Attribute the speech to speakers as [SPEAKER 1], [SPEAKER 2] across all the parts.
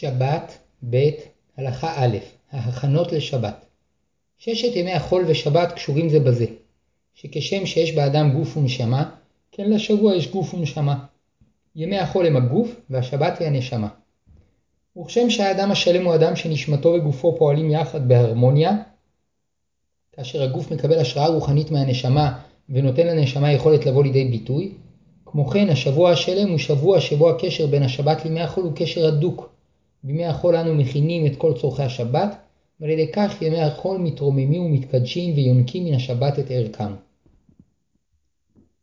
[SPEAKER 1] שבת, ב', הלכה א', ההכנות לשבת. ששת ימי החול ושבת קשורים זה בזה, שכשם שיש באדם גוף ונשמה, כן לשבוע יש גוף ונשמה. ימי החול הם הגוף והשבת היא הנשמה. וכשם שהאדם השלם הוא אדם שנשמתו וגופו פועלים יחד בהרמוניה, כאשר הגוף מקבל השראה רוחנית מהנשמה ונותן לנשמה יכולת לבוא לידי ביטוי, כמו כן השבוע השלם הוא שבוע שבו הקשר בין השבת לימי החול הוא קשר הדוק. בימי החול אנו מכינים את כל צורכי השבת, ועל ידי כך ימי החול מתרוממים ומתקדשים ויונקים מן השבת את ערכם.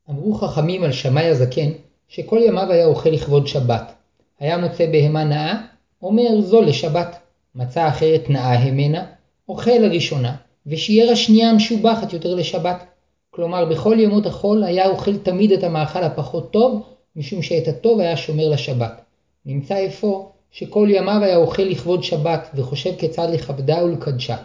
[SPEAKER 1] אמרו חכמים על שמאי הזקן, שכל ימיו היה אוכל לכבוד שבת. היה מוצא בהמה נאה, אומר זו לשבת. מצא אחרת נאה המנה, אוכל לראשונה, ושיער השנייה המשובחת יותר לשבת. כלומר בכל ימות החול היה אוכל תמיד את המאכל הפחות טוב, משום שאת הטוב היה שומר לשבת. נמצא אפוא שכל ימיו היה אוכל לכבוד שבת, וחושב כיצד לכבדה ולקדשה.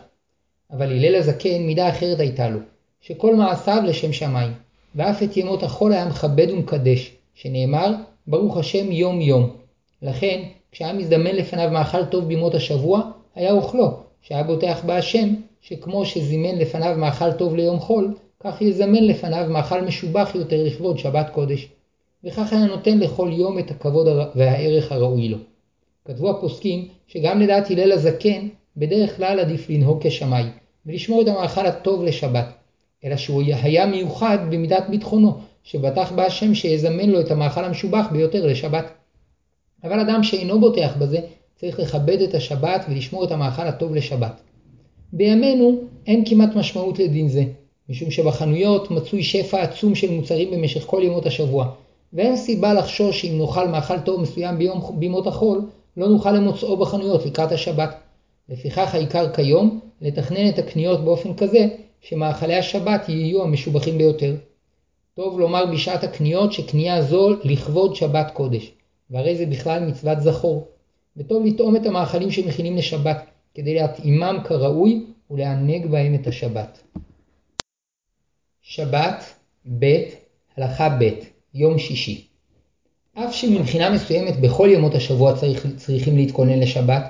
[SPEAKER 1] אבל הלל הזקן מידה אחרת הייתה לו, שכל מעשיו לשם שמיים, ואף את ימות החול היה מכבד ומקדש, שנאמר ברוך השם יום יום. לכן כשהיה מזדמן לפניו מאכל טוב בימות השבוע, היה אוכלו, שהיה בוטח בהשם, שכמו שזימן לפניו מאכל טוב ליום חול, כך יזמן לפניו מאכל משובח יותר לכבוד שבת קודש. וכך היה נותן לכל יום את הכבוד והערך הראוי לו. כתבו הפוסקים שגם לדעת הלל הזקן, בדרך כלל עדיף לנהוג כשמאי, ולשמור את המאכל הטוב לשבת, אלא שהוא היה מיוחד במידת ביטחונו, שבטח בהשם שיזמן לו את המאכל המשובח ביותר לשבת. אבל אדם שאינו בוטח בזה, צריך לכבד את השבת ולשמור את המאכל הטוב לשבת. בימינו אין כמעט משמעות לדין זה, משום שבחנויות מצוי שפע עצום של מוצרים במשך כל ימות השבוע, ואין סיבה לחשוש שאם נאכל מאכל טוב מסוים ביום, בימות החול, לא נוכל למוצאו בחנויות לקראת השבת. לפיכך העיקר כיום לתכנן את הקניות באופן כזה שמאכלי השבת יהיו המשובחים ביותר. טוב לומר בשעת הקניות שקנייה זו לכבוד שבת קודש, והרי זה בכלל מצוות זכור. וטוב לטעום את המאכלים שמכינים לשבת, כדי להתאימם כראוי ולענג בהם את השבת. שבת, ב', הלכה ב', יום שישי. אף שמבחינה מסוימת בכל ימות השבוע צריך, צריכים להתכונן לשבת,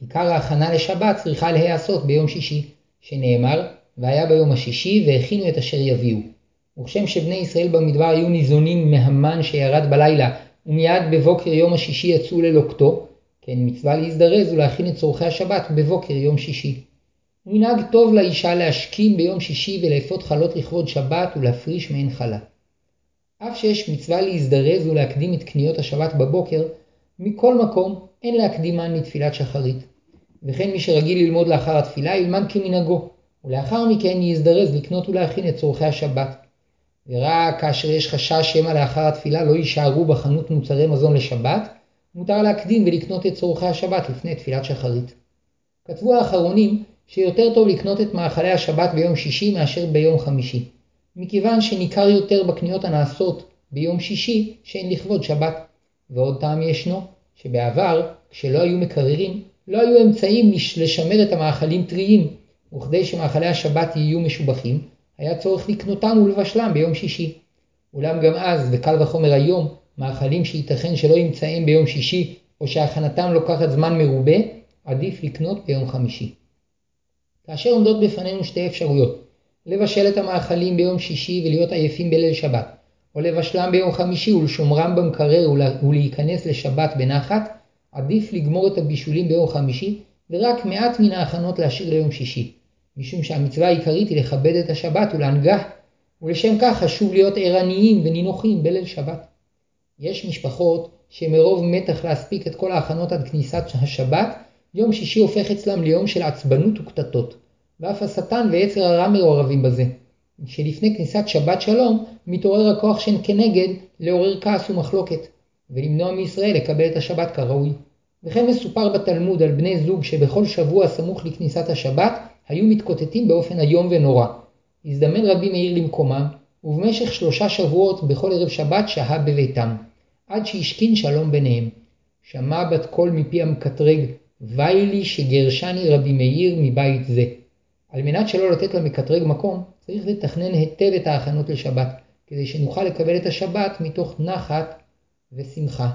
[SPEAKER 1] עיקר ההכנה לשבת צריכה להיעשות ביום שישי, שנאמר, והיה ביום השישי והכינו את אשר יביאו. וכשם שבני ישראל במדבר היו ניזונים מהמן שירד בלילה, ומיד בבוקר יום השישי יצאו ללוקטו, כן מצווה להזדרז ולהכין את צורכי השבת בבוקר יום שישי. ומנהג טוב לאישה להשכים ביום שישי ולאפות חלות לכבוד שבת ולהפריש מעין חלה. אף שיש מצווה להזדרז ולהקדים את קניות השבת בבוקר, מכל מקום אין להקדימן לתפילת שחרית. וכן מי שרגיל ללמוד לאחר התפילה ילמד כמנהגו, ולאחר מכן יזדרז לקנות ולהכין את צורכי השבת. ורק כאשר יש חשש שמא לאחר התפילה לא יישארו בחנות מוצרי מזון לשבת, מותר להקדים ולקנות את צורכי השבת לפני תפילת שחרית. כתבו האחרונים שיותר טוב לקנות את מאכלי השבת ביום שישי מאשר ביום חמישי. מכיוון שניכר יותר בקניות הנעשות ביום שישי שהן לכבוד שבת. ועוד טעם ישנו, שבעבר, כשלא היו מקררים, לא היו אמצעים לשמר את המאכלים טריים, וכדי שמאכלי השבת יהיו משובחים, היה צורך לקנותם ולבשלם ביום שישי. אולם גם אז, וקל וחומר היום, מאכלים שייתכן שלא ימצאים ביום שישי, או שהכנתם לוקחת זמן מרובה, עדיף לקנות ביום חמישי. כאשר עומדות בפנינו שתי אפשרויות, לבשל את המאכלים ביום שישי ולהיות עייפים בליל שבת, או לבשלם ביום חמישי ולשומרם במקרר ולהיכנס לשבת בנחת, עדיף לגמור את הבישולים ביום חמישי ורק מעט מן ההכנות להשאיר ליום שישי, משום שהמצווה העיקרית היא לכבד את השבת ולהנגה, ולשם כך חשוב להיות ערניים ונינוחים בליל שבת. יש משפחות שמרוב מתח להספיק את כל ההכנות עד כניסת השבת, יום שישי הופך אצלם ליום של עצבנות וקטטות. ואף השטן ויצר הרע מעורבים בזה, שלפני כניסת שבת שלום מתעורר הכוח שהן כנגד לעורר כעס ומחלוקת, ולמנוע מישראל לקבל את השבת כראוי. וכן מסופר בתלמוד על בני זוג שבכל שבוע סמוך לכניסת השבת היו מתקוטטים באופן איום ונורא. הזדמן רבי מאיר למקומם, ובמשך שלושה שבועות בכל ערב שבת שהה בביתם, עד שהשכין שלום ביניהם. שמע בת קול מפי המקטרג, ואי לי שגרשני רבי מאיר מבית זה. על מנת שלא לתת למקטרג מקום, צריך לתכנן היטב את ההכנות לשבת, כדי שנוכל לקבל את השבת מתוך נחת ושמחה.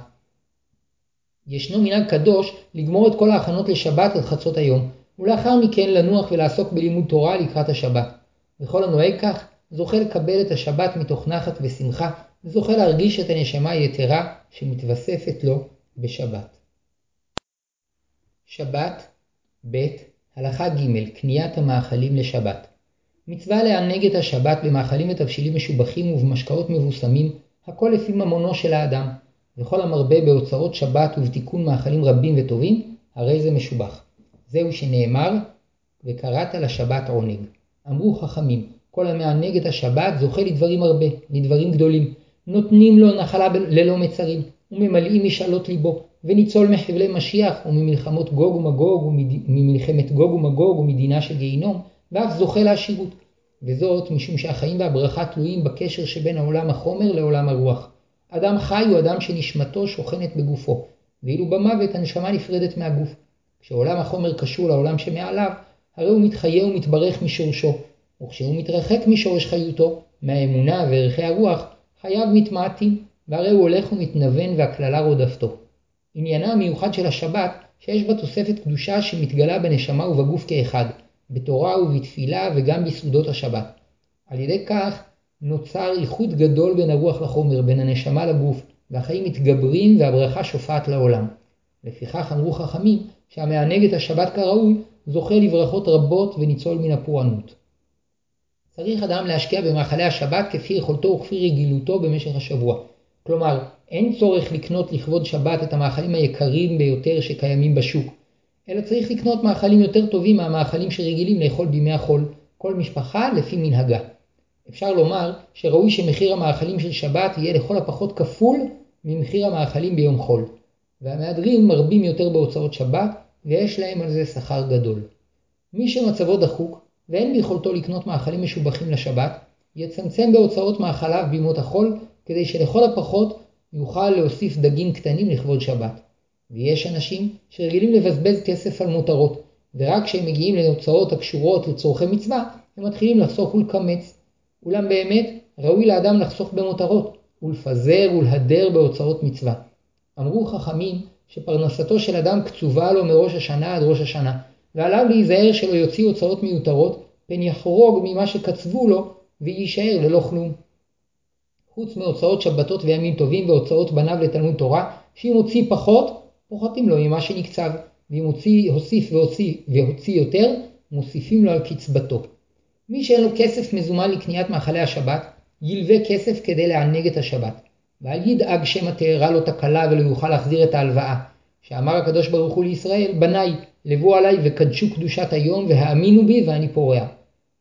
[SPEAKER 1] ישנו מנהג קדוש לגמור את כל ההכנות לשבת עד חצות היום, ולאחר מכן לנוח ולעסוק בלימוד תורה לקראת השבת. וכל הנוהג כך, זוכה לקבל את השבת מתוך נחת ושמחה, וזוכה להרגיש את הנשמה היתרה שמתווספת לו בשבת. שבת ב. הלכה ג' קניית המאכלים לשבת מצווה לענג את השבת במאכלים ותבשילים משובחים ובמשקאות מבוסמים, הכל לפי ממונו של האדם, וכל המרבה בהוצאות שבת ובתיקון מאכלים רבים וטובים, הרי זה משובח. זהו שנאמר, וקראת לשבת עונג. אמרו חכמים, כל המענג את השבת זוכה לדברים הרבה, לדברים גדולים. נותנים לו נחלה ללא מצרים, וממלאים משאלות ליבו, וניצול מחבלי משיח, וממלחמות גוג ומגוג, וממלחמת גוג ומגוג, ומדינה של גיהינום, ואף זוכה לעשירות. וזאת משום שהחיים והברכה תלויים בקשר שבין העולם החומר לעולם הרוח. אדם חי הוא אדם שנשמתו שוכנת בגופו, ואילו במוות הנשמה נפרדת מהגוף. כשעולם החומר קשור לעולם שמעליו, הרי הוא מתחיה ומתברך משורשו, וכשהוא מתרחק משורש חיותו, מהאמונה וערכי הרוח, חייו מתמעטים, והרי הוא הולך ומתנוון והקללה רודפתו. עניינה המיוחד של השבת, שיש בה תוספת קדושה שמתגלה בנשמה ובגוף כאחד, בתורה ובתפילה וגם בסעודות השבת. על ידי כך נוצר איחוד גדול בין הרוח לחומר, בין הנשמה לגוף, והחיים מתגברים והברכה שופעת לעולם. לפיכך אמרו חכמים שהמענג את השבת כראוי, זוכה לברכות רבות וניצול מן הפורענות. צריך אדם להשקיע במאכלי השבת כפי יכולתו וכפי רגילותו במשך השבוע. כלומר, אין צורך לקנות לכבוד שבת את המאכלים היקרים ביותר שקיימים בשוק, אלא צריך לקנות מאכלים יותר טובים מהמאכלים שרגילים לאכול בימי החול, כל משפחה לפי מנהגה. אפשר לומר שראוי שמחיר המאכלים של שבת יהיה לכל הפחות כפול ממחיר המאכלים ביום חול. והמהדרים מרבים יותר בהוצאות שבת, ויש להם על זה שכר גדול. מי שמצבו דחוק, ואין ביכולתו לקנות מאכלים משובחים לשבת, יצמצם בהוצאות מאכליו בימות החול, כדי שלכל הפחות יוכל להוסיף דגים קטנים לכבוד שבת. ויש אנשים שרגילים לבזבז כסף על מותרות, ורק כשהם מגיעים להוצאות הקשורות לצורכי מצווה, הם מתחילים לחסוך ולקמץ. אולם באמת, ראוי לאדם לחסוך במותרות, ולפזר ולהדר בהוצאות מצווה. אמרו חכמים שפרנסתו של אדם קצובה לו מראש השנה עד ראש השנה, ועליו להיזהר שלא יוציא הוצאות מיותרות, פן יחרוג ממה שקצבו לו, ויישאר ללא כלום. חוץ מהוצאות שבתות וימים טובים והוצאות בניו לתלמוד תורה, שאם הוציא פחות, פוחתים לו ממה שנקצב, ואם הוציא, הוסיף והוציא והוציא יותר, מוסיפים לו על קצבתו. מי שאין לו כסף מזומן לקניית מאכלי השבת, ילווה כסף כדי לענג את השבת. ואל ידאג שמא תארה לו תקלה ולא יוכל להחזיר את ההלוואה. שאמר הקדוש ברוך הוא לישראל, בניי, לבו עליי וקדשו קדושת היום והאמינו בי ואני פורע.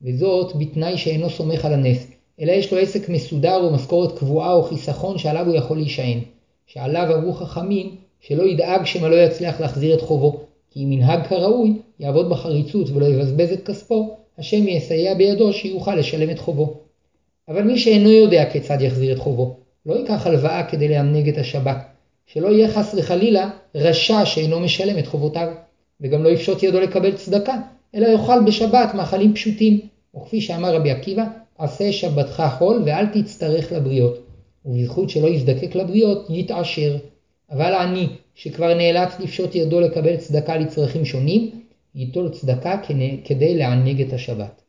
[SPEAKER 1] וזאת בתנאי שאינו סומך על הנס, אלא יש לו עסק מסודר או משכורת קבועה או חיסכון שעליו הוא יכול להישען. שעליו אמרו חכמים שלא ידאג שמא לא יצליח להחזיר את חובו, כי אם ינהג כראוי, יעבוד בחריצות ולא יבזבז את כספו, השם יסייע בידו שיוכל לשלם את חובו. אבל מי שאינו יודע כיצד יחזיר את חובו, לא ייקח הלוואה כדי לענג את השבת, שלא יהיה חס וחלילה רשע שאינו משלם את חובותיו, וגם לא יפשוט ידו לקבל צדקה, אלא יאכל בשבת מאכלים פשוטים, וכפי שאמר רבי עקיבא, עשה שבתך חול ואל תצטרך לבריות, ובזכות שלא יזדקק לבריות, יתעשר. אבל עני, שכבר נאלץ לפשוט ידו לקבל צדקה לצרכים שונים, ייטול צדקה כדי לענג את השבת.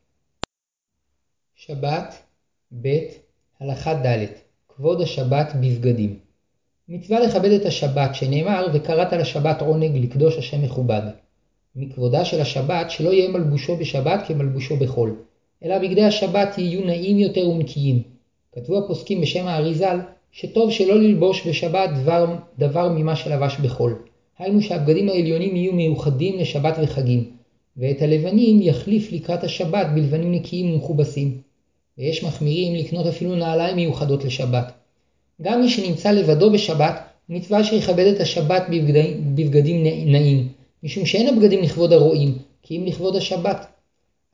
[SPEAKER 1] שבת ב. הלכה ד' כבוד השבת בבגדים מצווה לכבד את השבת שנאמר וקראת לשבת עונג לקדוש השם מכובד. מכבודה של השבת שלא יהיה מלבושו בשבת כמלבושו בחול, אלא בגדי השבת יהיו נעים יותר ונקיים. כתבו הפוסקים בשם האריזל שטוב שלא ללבוש בשבת דבר, דבר ממה שלבש בחול. היינו שהבגדים העליונים יהיו מיוחדים לשבת וחגים, ואת הלבנים יחליף לקראת השבת בלבנים נקיים ומכובסים. ויש מחמירים לקנות אפילו נעליים מיוחדות לשבת. גם מי שנמצא לבדו בשבת, מצווה שיכבד את השבת בבגדים, בבגדים נעים, משום שאין הבגדים לכבוד הרועים, כי אם לכבוד השבת.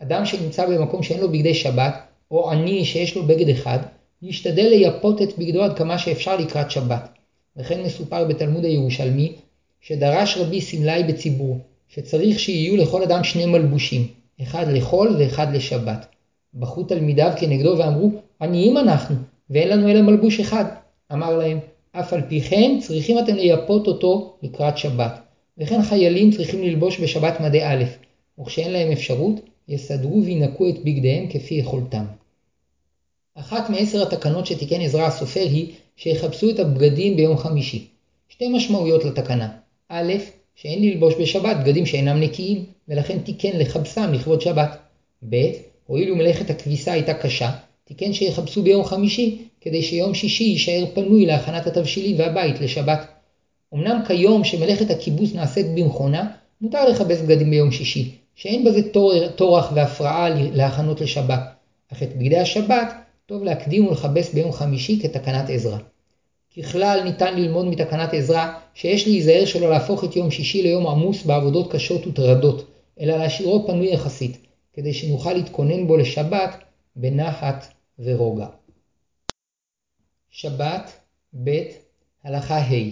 [SPEAKER 1] אדם שנמצא במקום שאין לו בגדי שבת, או עני שיש לו בגד אחד, ישתדל לייפות את בגדו עד כמה שאפשר לקראת שבת. וכן מסופר בתלמוד הירושלמי, שדרש רבי סמלי בציבור, שצריך שיהיו לכל אדם שני מלבושים, אחד לחול ואחד לשבת. בכו תלמידיו כנגדו ואמרו, עניים אנחנו, ואין לנו אלא מלבוש אחד. אמר להם, אף על פי כן צריכים אתם לייפות אותו לקראת שבת, וכן חיילים צריכים ללבוש בשבת מדי א', וכשאין להם אפשרות, יסדרו וינקו את בגדיהם כפי יכולתם. אחת מעשר התקנות שתיקן עזרא הסופר היא שיחפשו את הבגדים ביום חמישי. שתי משמעויות לתקנה. א', שאין ללבוש בשבת בגדים שאינם נקיים, ולכן תיקן לחפשם לכבוד שבת. ב', הואיל ומלאכת הכביסה הייתה קשה, תיקן שיחפשו ביום חמישי, כדי שיום שישי יישאר פנוי להכנת התבשילים והבית לשבת. אמנם כיום שמלאכת הכיבוס נעשית במכונה, מותר לכבס בגדים ביום שישי, שאין בזה טורח והפרעה להכנות לשבת, אך את בגדי השבת טוב להקדים ולכבס ביום חמישי כתקנת עזרא. ככלל ניתן ללמוד מתקנת עזרא שיש להיזהר שלא להפוך את יום שישי ליום עמוס בעבודות קשות וטרדות, אלא להשאירו פנוי יחסית, כדי שנוכל להתכונן בו לשבת בנחת ורוגע. שבת ב' הלכה ה'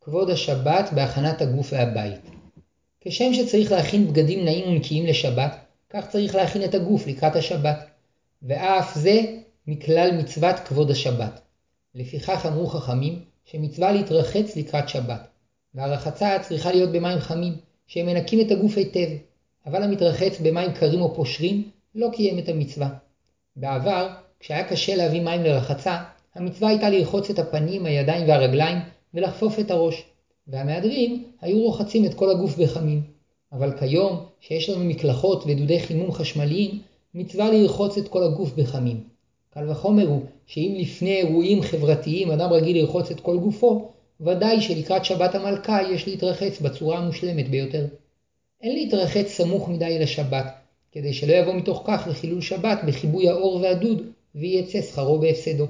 [SPEAKER 1] כבוד השבת בהכנת הגוף והבית. כשם שצריך להכין בגדים נעים ונקיים לשבת, כך צריך להכין את הגוף לקראת השבת. ואף זה מכלל מצוות כבוד השבת. לפיכך אמרו חכמים שמצווה להתרחץ לקראת שבת, והרחצה צריכה להיות במים חמים, שהם מנקים את הגוף היטב, אבל המתרחץ במים קרים או פושרים לא קיים את המצווה. בעבר, כשהיה קשה להביא מים לרחצה, המצווה הייתה לרחוץ את הפנים, הידיים והרגליים ולחפוף את הראש, והמהדרים היו רוחצים את כל הגוף בחמים. אבל כיום, שיש לנו מקלחות ודודי חימום חשמליים, מצווה לרחוץ את כל הגוף בחמים. קל וחומר הוא שאם לפני אירועים חברתיים אדם רגיל לרחוץ את כל גופו, ודאי שלקראת שבת המלכה יש להתרחץ בצורה המושלמת ביותר. אין להתרחץ סמוך מדי לשבת, כדי שלא יבוא מתוך כך לחילול שבת בכיבוי האור והדוד, ויצא שכרו בהפסדו.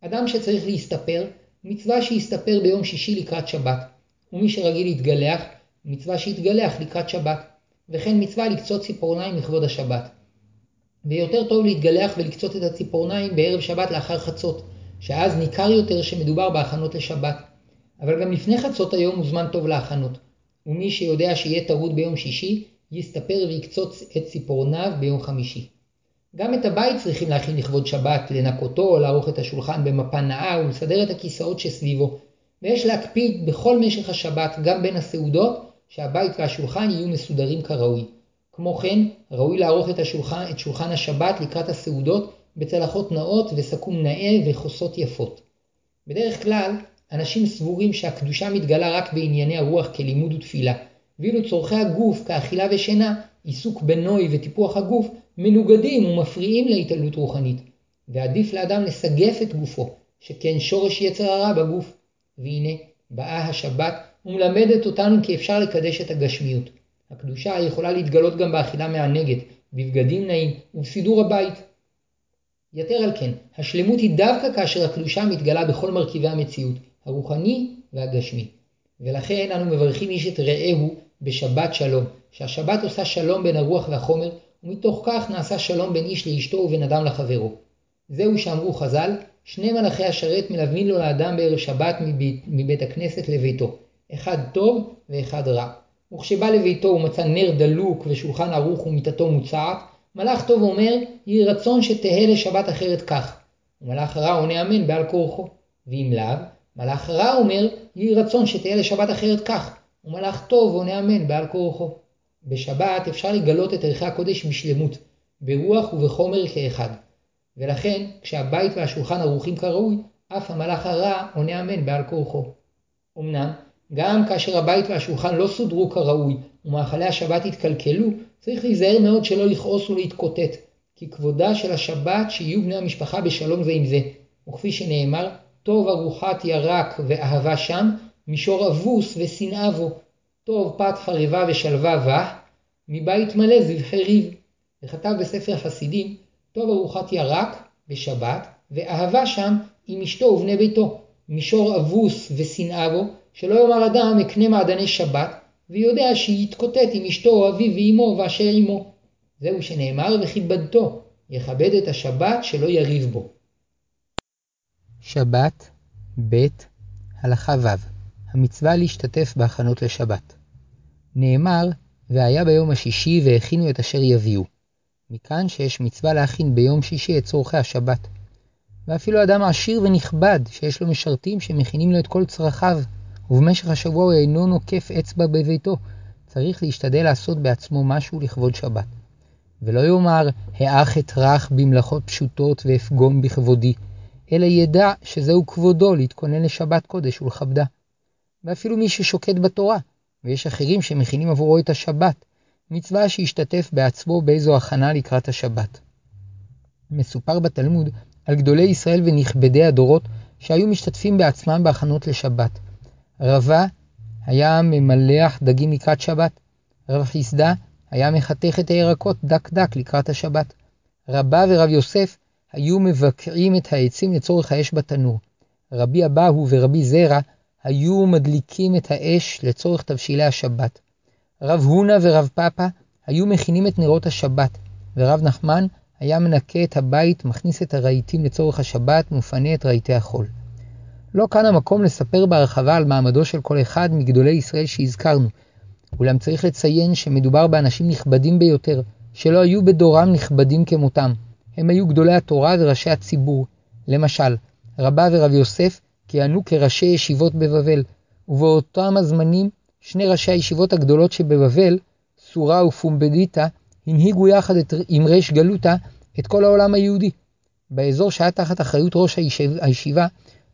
[SPEAKER 1] אדם שצריך להסתפר, מצווה שיסתפר ביום שישי לקראת שבת, ומי שרגיל להתגלח, מצווה שיתגלח לקראת שבת, וכן מצווה לקצות ציפורניים לכבוד השבת. ויותר טוב להתגלח ולקצות את הציפורניים בערב שבת לאחר חצות, שאז ניכר יותר שמדובר בהכנות לשבת. אבל גם לפני חצות היום הוא זמן טוב להכנות, ומי שיודע שיהיה טרוד ביום שישי, יסתפר ויקצוץ את ציפורניו ביום חמישי. גם את הבית צריכים להכין לכבוד שבת, לנקותו, לערוך את השולחן במפה נאה ולסדר את הכיסאות שסביבו. ויש להקפיד בכל משך השבת, גם בין הסעודות, שהבית והשולחן יהיו מסודרים כראוי. כמו כן, ראוי לערוך את, השולחן, את שולחן השבת לקראת הסעודות בצלחות נאות וסכו"ם נאה וכוסות יפות. בדרך כלל, אנשים סבורים שהקדושה מתגלה רק בענייני הרוח כלימוד ותפילה, ואילו צורכי הגוף כאכילה ושינה, עיסוק בנוי וטיפוח הגוף, מנוגדים ומפריעים להתעלות רוחנית, ועדיף לאדם לסגף את גופו, שכן שורש יצר הרע בגוף. והנה, באה השבת ומלמדת אותנו כי אפשר לקדש את הגשמיות. הקדושה יכולה להתגלות גם באכילה מענגת, בבגדים נעים ובסידור הבית. יתר על כן, השלמות היא דווקא כאשר הקדושה מתגלה בכל מרכיבי המציאות, הרוחני והגשמי. ולכן אנו מברכים איש את רעהו בשבת שלום, שהשבת עושה שלום בין הרוח והחומר, ומתוך כך נעשה שלום בין איש לאשתו ובין אדם לחברו. זהו שאמרו חז"ל, שני מלאכי השרת מלווים לו לאדם בערב שבת מבית, מבית הכנסת לביתו, אחד טוב ואחד רע. וכשבא לביתו ומצא נר דלוק ושולחן ערוך ומיטתו מוצעת, מלאך טוב אומר, יהי רצון שתהא לשבת אחרת כך. ומלאך רע עונה אמן בעל כורחו. ואם לאו, מלאך רע אומר, יהי רצון שתהא לשבת אחרת כך. ומלאך טוב עונה אמן בעל כורחו. בשבת אפשר לגלות את ערכי הקודש בשלמות, ברוח ובחומר כאחד. ולכן, כשהבית והשולחן ערוכים כראוי, אף המלאך הרע עונה אמן בעל כורחו. אמנם, גם כאשר הבית והשולחן לא סודרו כראוי ומאכלי השבת התקלקלו, צריך להיזהר מאוד שלא לכעוס ולהתקוטט, כי כבודה של השבת שיהיו בני המשפחה בשלום זה עם זה. וכפי שנאמר, טוב ארוחת ירק ואהבה שם, מישור אבוס ושנאה בו. טוב פת חרבה ושלווה בה, מבית מלא זבחי ריב. וכתב בספר חסידים, טוב ארוחת ירק בשבת, ואהבה שם עם אשתו ובני ביתו. מישור אבוס ושנאה בו, שלא יאמר אדם אקנה מעדני שבת, ויודע שיתקוטט עם אשתו או אביו ואמו ואשר עמו. זהו שנאמר וכיבדתו, יכבד את השבת שלא יריב בו.
[SPEAKER 2] שבת, ב', הלכה ו', המצווה להשתתף בהכנות לשבת. נאמר, והיה ביום השישי והכינו את אשר יביאו. מכאן שיש מצווה להכין ביום שישי את צורכי השבת. ואפילו אדם עשיר ונכבד, שיש לו משרתים שמכינים לו את כל צרכיו, ובמשך השבוע הוא אינו נוקף אצבע בביתו, צריך להשתדל לעשות בעצמו משהו לכבוד שבת. ולא יאמר, האח אטרח במלאכות פשוטות ואפגום בכבודי, אלא ידע שזהו כבודו להתכונן לשבת קודש ולכבדה. ואפילו מי ששוקד בתורה, ויש אחרים שמכינים עבורו את השבת, מצווה שישתתף בעצמו באיזו הכנה לקראת השבת. מסופר בתלמוד על גדולי ישראל ונכבדי הדורות שהיו משתתפים בעצמם בהכנות לשבת. רבה היה ממלח דגים לקראת שבת. רב חיסדה היה מחתך את הירקות דק דק לקראת השבת. רבה ורב יוסף היו מבקעים את העצים לצורך האש בתנור. רבי אבהו ורבי זרע היו מדליקים את האש לצורך תבשילי השבת. רב הונה ורב פאפה היו מכינים את נרות השבת, ורב נחמן היה מנקה את הבית, מכניס את הרהיטים לצורך השבת ומפנה את רהיטי החול. לא כאן המקום לספר בהרחבה על מעמדו של כל אחד מגדולי ישראל שהזכרנו, אולם צריך לציין שמדובר באנשים נכבדים ביותר, שלא היו בדורם נכבדים כמותם. הם היו גדולי התורה וראשי הציבור. למשל, רבה ורב יוסף כיהנו כראשי ישיבות בבבל, ובאותם הזמנים שני ראשי הישיבות הגדולות שבבבל, סורה ופומבדיטה, הנהיגו יחד את, עם ריש גלותה את כל העולם היהודי. באזור שהיה תחת אחריות ראש הישיב, הישיבה,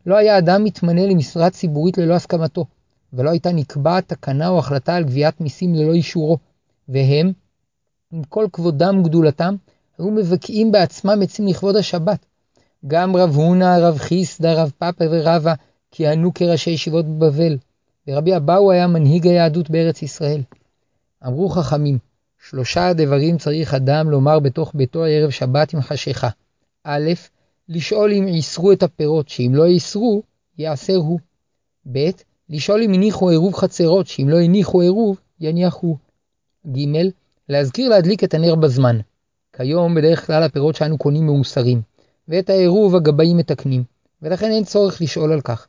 [SPEAKER 2] לא היה אדם מתמנה למשרה ציבורית ללא הסכמתו, ולא הייתה נקבעת תקנה או החלטה על גביית מיסים ללא אישורו, והם, עם כל כבודם וגדולתם, היו מבקעים בעצמם עצים לכבוד השבת. גם רב הונא, רב חיסדא, רב פאפה ורבא כיהנו כראשי ישיבות בבבל, ורבי אבאו היה מנהיג היהדות בארץ ישראל. אמרו חכמים, שלושה דברים צריך אדם לומר בתוך ביתו ערב שבת עם חשיכה. א', לשאול אם איסרו את הפירות, שאם לא איסרו, יעשר הוא. ב', לשאול אם הניחו עירוב חצרות, שאם לא הניחו עירוב, יניחו. ג', להזכיר להדליק את הנר בזמן. כיום בדרך כלל הפירות שאנו קונים מאוסרים, ואת העירוב הגבאים מתקנים, ולכן אין צורך לשאול על כך.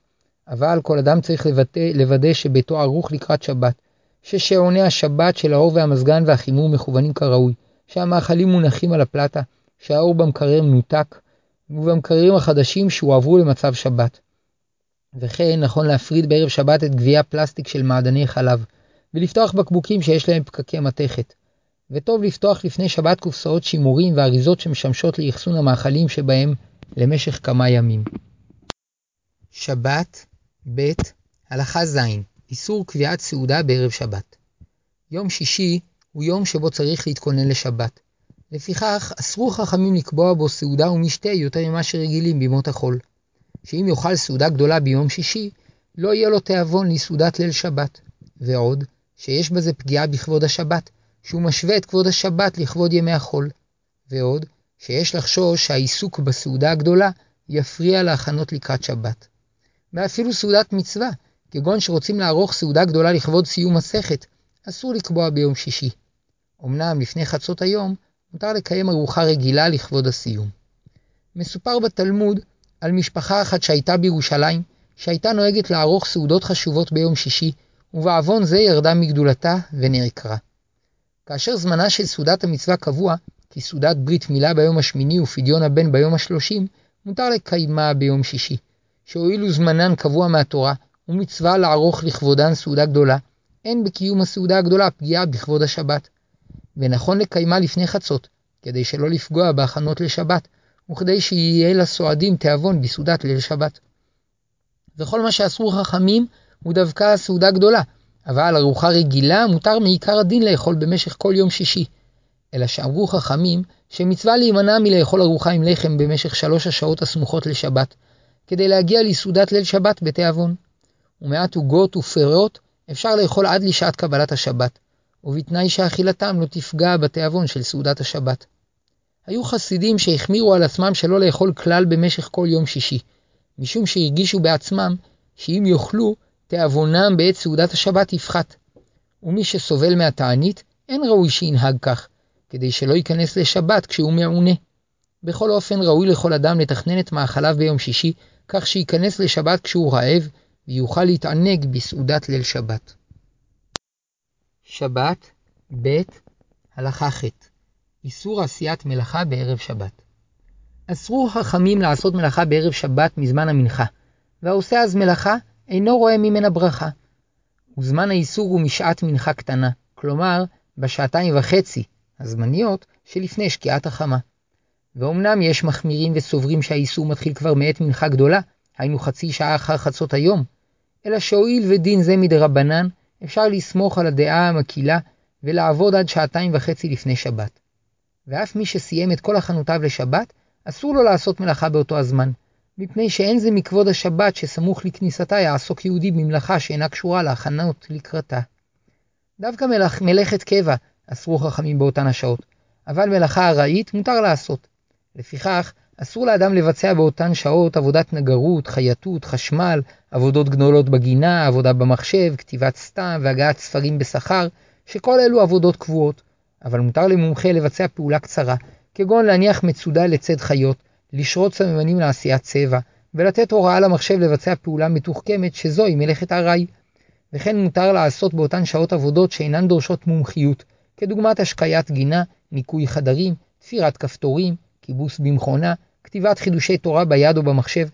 [SPEAKER 2] אבל כל אדם צריך לבטא, לוודא שביתו ערוך לקראת שבת, ששעוני השבת של האור והמזגן והחימום מכוונים כראוי, שהמאכלים מונחים על הפלטה, שהאור במקרר מנותק, ובמקררים החדשים שהועברו למצב שבת. וכן נכון להפריד בערב שבת את גביעי הפלסטיק של מעדני חלב, ולפתוח בקבוקים שיש להם פקקי מתכת. וטוב לפתוח לפני שבת קופסאות שימורים ואריזות שמשמשות לאחסון המאכלים שבהם למשך כמה ימים. שבת, ב. הלכה ז' איסור קביעת סעודה בערב שבת. יום שישי הוא יום שבו צריך להתכונן לשבת. לפיכך, אסרו חכמים לקבוע בו סעודה ומשתה יותר ממה שרגילים בימות החול. שאם יאכל סעודה גדולה ביום שישי, לא יהיה לו תיאבון לסעודת ליל שבת. ועוד, שיש בזה פגיעה בכבוד השבת, שהוא משווה את כבוד השבת לכבוד ימי החול. ועוד, שיש לחשוש שהעיסוק בסעודה הגדולה יפריע להכנות לקראת שבת. ואפילו סעודת מצווה, כגון שרוצים לערוך סעודה גדולה לכבוד סיום מסכת, אסור לקבוע ביום שישי. אמנם לפני חצות היום, מותר לקיים ארוחה רגילה לכבוד הסיום. מסופר בתלמוד על משפחה אחת שהייתה בירושלים, שהייתה נוהגת לערוך סעודות חשובות ביום שישי, ובעוון זה ירדה מגדולתה ונעקרה. כאשר זמנה של סעודת המצווה קבוע, כי סעודת ברית מילה ביום השמיני ופדיון הבן ביום השלושים, מותר לקיימה ביום שישי. שהואילו זמנן קבוע מהתורה, ומצווה לערוך לכבודן סעודה גדולה, אין בקיום הסעודה הגדולה פגיעה בכבוד השבת. ונכון לקיימה לפני חצות, כדי שלא לפגוע בהכנות לשבת, וכדי שיהיה לסועדים תיאבון בסעודת ליל שבת. וכל מה שאסרו חכמים הוא דווקא הסעודה גדולה, אבל ארוחה רגילה מותר מעיקר הדין לאכול במשך כל יום שישי. אלא שאמרו חכמים שמצווה להימנע מלאכול ארוחה עם לחם במשך שלוש השעות הסמוכות לשבת, כדי להגיע לסעודת ליל שבת בתיאבון. ומעט עוגות ופירות אפשר לאכול עד לשעת קבלת השבת, ובתנאי שאכילתם לא תפגע בתיאבון של סעודת השבת. היו חסידים שהחמירו על עצמם שלא לאכול כלל במשך כל יום שישי, משום שהרגישו בעצמם שאם יאכלו, תיאבונם בעת סעודת השבת יפחת. ומי שסובל מהתענית, אין ראוי שינהג כך, כדי שלא ייכנס לשבת כשהוא מעונה. בכל אופן ראוי לכל אדם לתכנן את מאכליו ביום שישי, כך שייכנס לשבת כשהוא רעב, ויוכל להתענג בסעודת ליל שבת. שבת, ב. הלכה ח' איסור עשיית מלאכה בערב שבת. אסרו חכמים לעשות מלאכה בערב שבת מזמן המנחה, והעושה אז מלאכה אינו רואה ממנה ברכה. וזמן האיסור הוא משעת מנחה קטנה, כלומר בשעתיים וחצי הזמניות שלפני שקיעת החמה. ואומנם יש מחמירים וסוברים שהאיסור מתחיל כבר מעת מנחה גדולה, היינו חצי שעה אחר חצות היום, אלא שהואיל ודין זה מדרבנן, אפשר לסמוך על הדעה המקילה ולעבוד עד שעתיים וחצי לפני שבת. ואף מי שסיים את כל הכנותיו לשבת, אסור לו לעשות מלאכה באותו הזמן, מפני שאין זה מכבוד השבת שסמוך לכניסתה יעסוק יהודי במלאכה שאינה קשורה להכנות לקראתה. דווקא מלאכ, מלאכת קבע אסרו חכמים באותן השעות, אבל מלאכה ארעית מותר לעשות. לפיכך, אסור לאדם לבצע באותן שעות עבודת נגרות, חייטות, חשמל, עבודות גדולות בגינה, עבודה במחשב, כתיבת סתם והגעת ספרים בשכר, שכל אלו עבודות קבועות. אבל מותר למומחה לבצע פעולה קצרה, כגון להניח מצודה לצד חיות, לשרות סממנים לעשיית צבע, ולתת הוראה למחשב לבצע פעולה מתוחכמת שזוהי מלאכת ארעי. וכן מותר לעשות באותן שעות עבודות שאינן דורשות מומחיות, כדוגמת השקיית גינה, ניקוי חדרים, תפירת כפתורים, כיבוס במכונה, כתיבת חידושי תורה ביד או במחשב,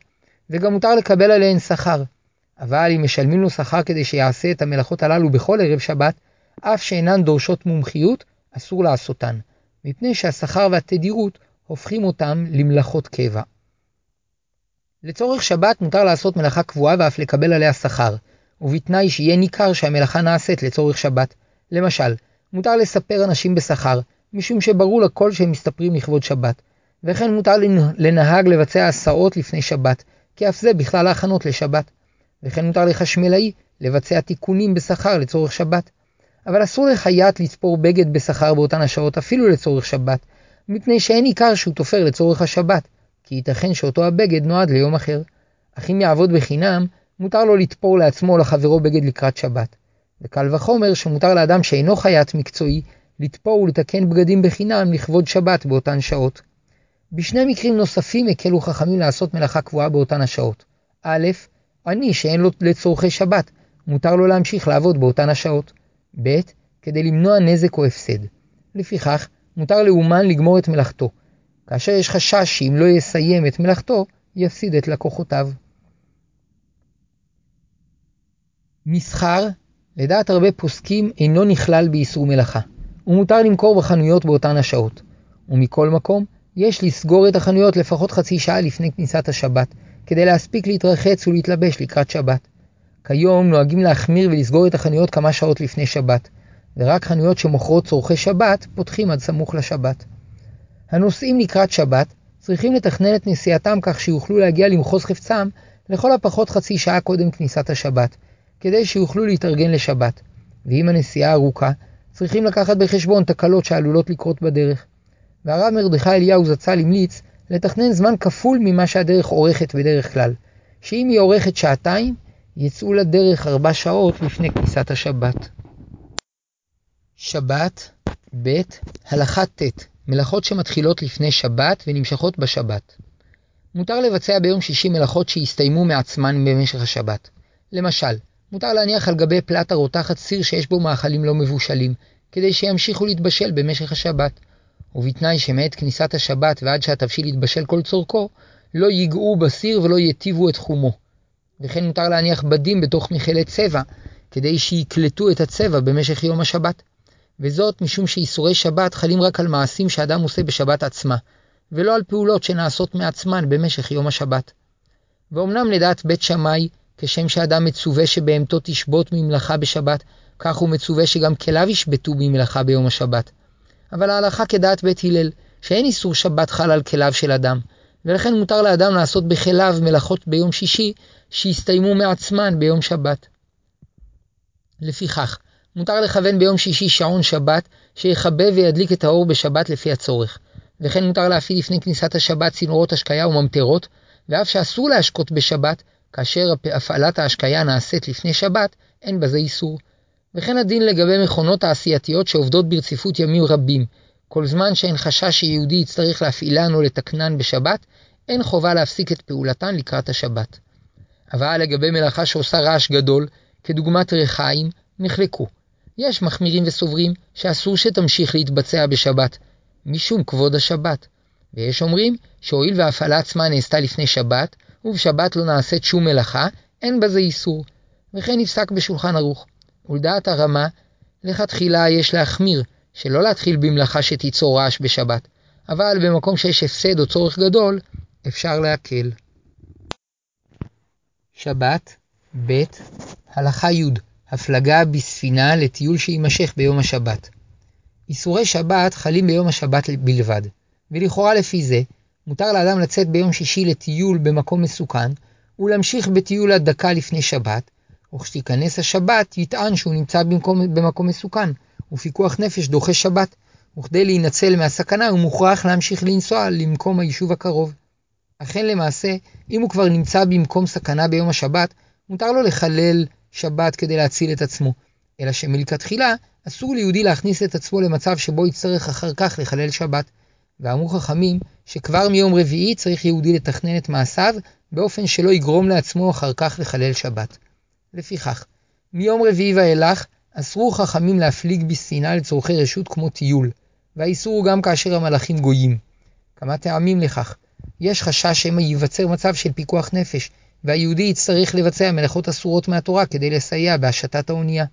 [SPEAKER 2] וגם מותר לקבל עליהן שכר. אבל אם משלמים לו שכר כדי שיעשה את המלאכות הללו בכל ערב שבת, אף שאינן דורשות מומחיות, אסור לעשותן, מפני שהשכר והתדירות הופכים אותם למלאכות קבע. לצורך שבת מותר לעשות מלאכה קבועה ואף לקבל עליה שכר, ובתנאי שיהיה ניכר שהמלאכה נעשית לצורך שבת. למשל, מותר לספר אנשים בשכר, משום שברור לכל שהם מסתפרים לכבוד שבת, וכן מותר לנהג לבצע הסעות לפני שבת, כי אף זה בכלל ההכנות לשבת. וכן מותר לחשמלאי לבצע תיקונים בשכר לצורך שבת. אבל אסור לחייט לצפור בגד בשכר באותן השעות אפילו לצורך שבת, מפני שאין עיקר שהוא תופר לצורך השבת, כי ייתכן שאותו הבגד נועד ליום אחר. אך אם יעבוד בחינם, מותר לו לתפור לעצמו או לחברו בגד לקראת שבת. וקל וחומר שמותר לאדם שאינו חייט מקצועי לתפור ולתקן בגדים בחינם לכבוד שבת באותן שעות. בשני מקרים נוספים הקלו חכמים לעשות מלאכה קבועה באותן השעות. א', עני שאין לו לצורכי שבת, מותר לו להמשיך לעבוד באותן השעות. ב', כדי למנוע נזק או הפסד. לפיכך, מותר לאומן לגמור את מלאכתו, כאשר יש חשש שאם לא יסיים את מלאכתו, יפסיד את לקוחותיו. מסחר, לדעת הרבה פוסקים, אינו נכלל באיסור מלאכה, ומותר למכור בחנויות באותן השעות. ומכל מקום, יש לסגור את החנויות לפחות חצי שעה לפני כניסת השבת, כדי להספיק להתרחץ ולהתלבש לקראת שבת. כיום נוהגים להחמיר ולסגור את החנויות כמה שעות לפני שבת, ורק חנויות שמוכרות צורכי שבת פותחים עד סמוך לשבת. הנוסעים לקראת שבת צריכים לתכנן את נסיעתם כך שיוכלו להגיע למחוז חפצם לכל הפחות חצי שעה קודם כניסת השבת, כדי שיוכלו להתארגן לשבת. ואם הנסיעה ארוכה, צריכים לקחת בחשבון תקלות שעלולות לקרות בדרך. והרב מרדכי אליהו זצ"ל המליץ לתכנן זמן כפול ממה שהדרך עורכת בדרך כלל, שאם היא עורכת שעתיים, יצאו לדרך ארבע שעות לפני כניסת השבת. שבת, ב. הלכה ט' מלאכות שמתחילות לפני שבת ונמשכות בשבת. מותר לבצע ביום שישי מלאכות שהסתיימו מעצמן במשך השבת. למשל, מותר להניח על גבי פלטה רותחת סיר שיש בו מאכלים לא מבושלים, כדי שימשיכו להתבשל במשך השבת. ובתנאי שמעת כניסת השבת ועד שהתבשיל יתבשל כל צורכו, לא ייגעו בסיר ולא יטיבו את חומו. וכן מותר להניח בדים בתוך מכלי צבע, כדי שיקלטו את הצבע במשך יום השבת. וזאת משום שאיסורי שבת חלים רק על מעשים שאדם עושה בשבת עצמה, ולא על פעולות שנעשות מעצמן במשך יום השבת. ואומנם לדעת בית שמאי, כשם שאדם מצווה שבהמתו תשבות ממלאכה בשבת, כך הוא מצווה שגם כליו ישבתו ממלאכה ביום השבת. אבל ההלכה כדעת בית הלל, שאין איסור שבת חל על כליו של אדם, ולכן מותר לאדם לעשות בכליו מלאכות ביום שישי, שיסתיימו מעצמן ביום שבת. לפיכך, מותר לכוון ביום שישי שעון שבת, שיכבה וידליק את האור בשבת לפי הצורך. וכן מותר להפעיל לפני כניסת השבת צינורות השקיה וממטרות, ואף שאסור להשקות בשבת, כאשר הפעלת ההשקיה נעשית לפני שבת, אין בזה איסור. וכן הדין לגבי מכונות תעשייתיות שעובדות ברציפות ימים רבים, כל זמן שאין חשש שיהודי יצטרך להפעילן או לתקנן בשבת, אין חובה להפסיק את פעולתן לקראת השבת. אבל לגבי מלאכה שעושה רעש גדול, כדוגמת ריחיים, נחלקו. יש מחמירים וסוברים שאסור שתמשיך להתבצע בשבת, משום כבוד השבת, ויש אומרים שהואיל וההפעלה עצמה נעשתה לפני שבת, ובשבת לא נעשית שום מלאכה, אין בזה איסור. וכן נפסק בשולחן ערוך. ולדעת הרמה, לכתחילה יש להחמיר, שלא להתחיל במלאכה שתיצור רעש בשבת, אבל במקום שיש הפסד או צורך גדול, אפשר להקל. שבת, ב. הלכה י' הפלגה בספינה לטיול שיימשך ביום השבת. איסורי שבת חלים ביום השבת בלבד, ולכאורה לפי זה, מותר לאדם לצאת ביום שישי לטיול במקום מסוכן, ולהמשיך בטיול עד דקה לפני שבת, וכשתיכנס השבת יטען שהוא נמצא במקום, במקום מסוכן, ופיקוח נפש דוחה שבת, וכדי להינצל מהסכנה הוא מוכרח להמשיך לנסוע למקום היישוב הקרוב. אכן למעשה, אם הוא כבר נמצא במקום סכנה ביום השבת, מותר לו לחלל שבת כדי להציל את עצמו, אלא שמלכתחילה אסור ליהודי להכניס את עצמו למצב שבו יצטרך אחר כך לחלל שבת. ואמרו חכמים שכבר מיום רביעי צריך יהודי לתכנן את מעשיו באופן שלא יגרום לעצמו אחר כך לחלל שבת. לפיכך, מיום רביעי ואילך אסרו חכמים להפליג בספינה לצורכי רשות כמו טיול, והאיסור הוא גם כאשר המלאכים גויים. כמה טעמים לכך. יש חשש שמא ייווצר מצב של פיקוח נפש, והיהודי יצטרך לבצע מלאכות אסורות מהתורה כדי לסייע בהשטת האונייה.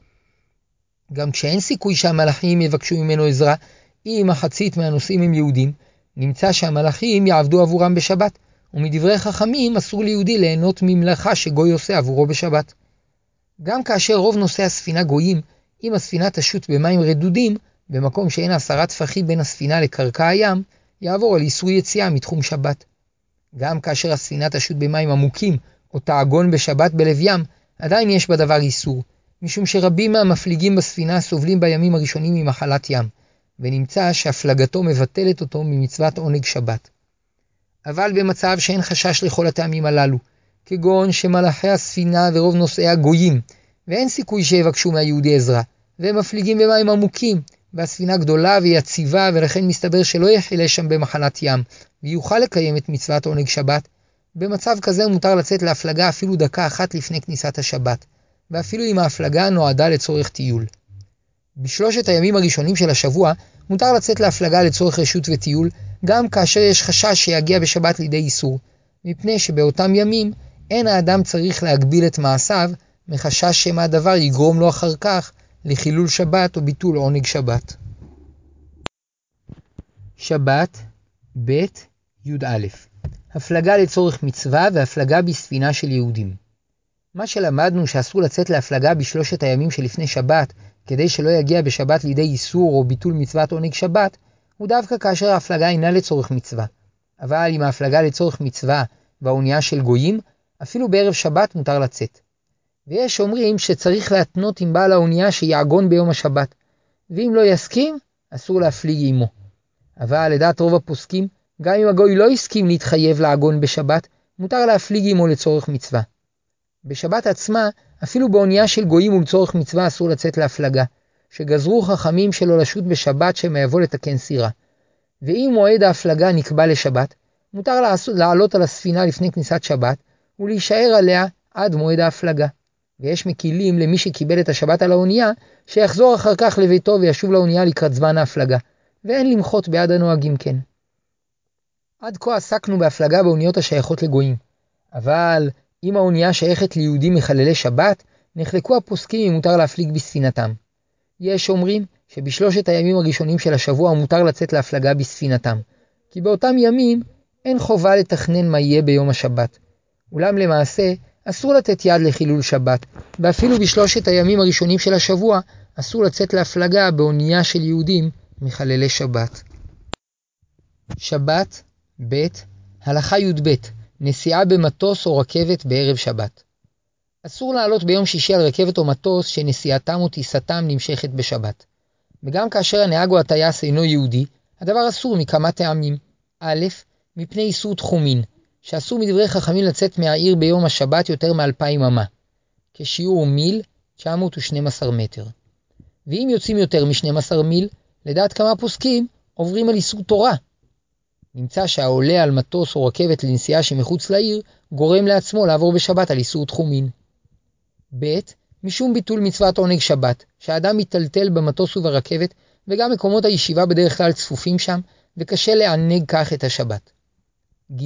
[SPEAKER 2] גם כשאין סיכוי שהמלאכים יבקשו ממנו עזרה, אם מחצית מהנוסעים הם יהודים, נמצא שהמלאכים יעבדו עבורם בשבת, ומדברי חכמים אסור ליהודי ליהנות ממלאכה שגוי עושה עבורו בשבת. גם כאשר רוב נוסעי הספינה גויים, אם הספינה תשוט במים רדודים, במקום שאין עשרה טפחים בין הספינה לקרקע הים, יעבור על איסור יציאה מתחום שבת. גם כאשר הספינה תשוט במים עמוקים, או תעגון בשבת בלב ים, עדיין יש בדבר איסור, משום שרבים מהמפליגים בספינה סובלים בימים הראשונים ממחלת ים, ונמצא שהפלגתו מבטלת אותו ממצוות עונג שבת. אבל במצב שאין חשש לכל הטעמים הללו, כגון שמלאכי הספינה ורוב נוסעיה גויים, ואין סיכוי שיבקשו מהיהודי עזרה, והם מפליגים במים עמוקים, והספינה גדולה ויציבה, ולכן מסתבר שלא יחלה שם במחלת ים, ויוכל לקיים את מצוות עונג שבת. במצב כזה מותר לצאת להפלגה אפילו דקה אחת לפני כניסת השבת, ואפילו אם ההפלגה נועדה לצורך טיול. בשלושת הימים הראשונים של השבוע מותר לצאת להפלגה לצורך רשות וטיול, גם כאשר יש חשש שיגיע בשבת לידי איסור, מפני שבאותם ימים אין האדם צריך להגביל את מעשיו, מחשש שמא הדבר יגרום לו אחר כך לחילול שבת או ביטול עונג שבת. שבת, ב. י"א הפלגה לצורך מצווה והפלגה בספינה של יהודים. מה שלמדנו שאסור לצאת להפלגה בשלושת הימים שלפני שבת, כדי שלא יגיע בשבת לידי איסור או ביטול מצוות עונג שבת, הוא דווקא כאשר ההפלגה אינה לצורך מצווה. אבל אם ההפלגה לצורך מצווה והאונייה של גויים, אפילו בערב שבת מותר לצאת. ויש אומרים שצריך להתנות עם בעל האונייה שיעגון ביום השבת, ואם לא יסכים, אסור להפליג עמו. אבל לדעת רוב הפוסקים, גם אם הגוי לא הסכים להתחייב לעגון בשבת, מותר להפליג עמו לצורך מצווה. בשבת עצמה, אפילו באונייה של גויים ולצורך מצווה אסור לצאת להפלגה, שגזרו חכמים שלא לשוט בשבת שמא יבוא לתקן סירה. ואם מועד ההפלגה נקבע לשבת, מותר לעלות על הספינה לפני כניסת שבת, ולהישאר עליה עד מועד ההפלגה. ויש מקילים למי שקיבל את השבת על האונייה, שיחזור אחר כך לביתו וישוב לאונייה לקראת זמן ההפלגה, ואין למחות בעד הנוהגים כן. עד כה עסקנו בהפלגה באוניות השייכות לגויים, אבל אם האונייה שייכת ליהודים מחללי שבת, נחלקו הפוסקים אם מותר להפליג בספינתם. יש אומרים שבשלושת הימים הראשונים של השבוע מותר לצאת להפלגה בספינתם, כי באותם ימים אין חובה לתכנן מה יהיה ביום השבת. אולם למעשה, אסור לתת יד לחילול שבת, ואפילו בשלושת הימים הראשונים של השבוע, אסור לצאת להפלגה באונייה של יהודים מחללי שבת. שבת, ב. הלכה י"ב נסיעה במטוס או רכבת בערב שבת. אסור לעלות ביום שישי על רכבת או מטוס שנסיעתם או טיסתם נמשכת בשבת. וגם כאשר הנהג או הטייס אינו יהודי, הדבר אסור מכמה טעמים. א', מפני איסור תחומין, שאסור מדברי חכמים לצאת מהעיר ביום השבת יותר מאלפיים אמה, כשיעור מיל 912 מטר. ואם יוצאים יותר מ-12 מיל, לדעת כמה פוסקים, עוברים על איסור תורה, נמצא שהעולה על מטוס או רכבת לנסיעה שמחוץ לעיר, גורם לעצמו לעבור בשבת על איסור תחומין. ב. משום ביטול מצוות עונג שבת, שהאדם מיטלטל במטוס וברכבת, וגם מקומות הישיבה בדרך כלל צפופים שם, וקשה לענג כך את השבת. ג.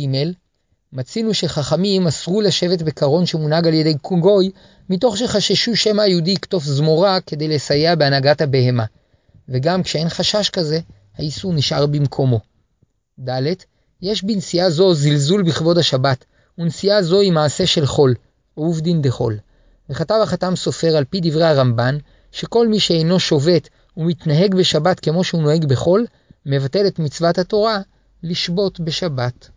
[SPEAKER 2] מצינו שחכמים אסרו לשבת בקרון שמונהג על ידי גוי, מתוך שחששו שמא היהודי יקטוף זמורה כדי לסייע בהנהגת הבהמה, וגם כשאין חשש כזה, האיסור נשאר במקומו. ד. יש בנסיעה זו זלזול בכבוד השבת, ונסיעה זו היא מעשה של חול, עובדין דחול. וכתב החתם סופר על פי דברי הרמב"ן, שכל מי שאינו שובת ומתנהג בשבת כמו שהוא נוהג בחול, מבטל את מצוות התורה לשבות בשבת.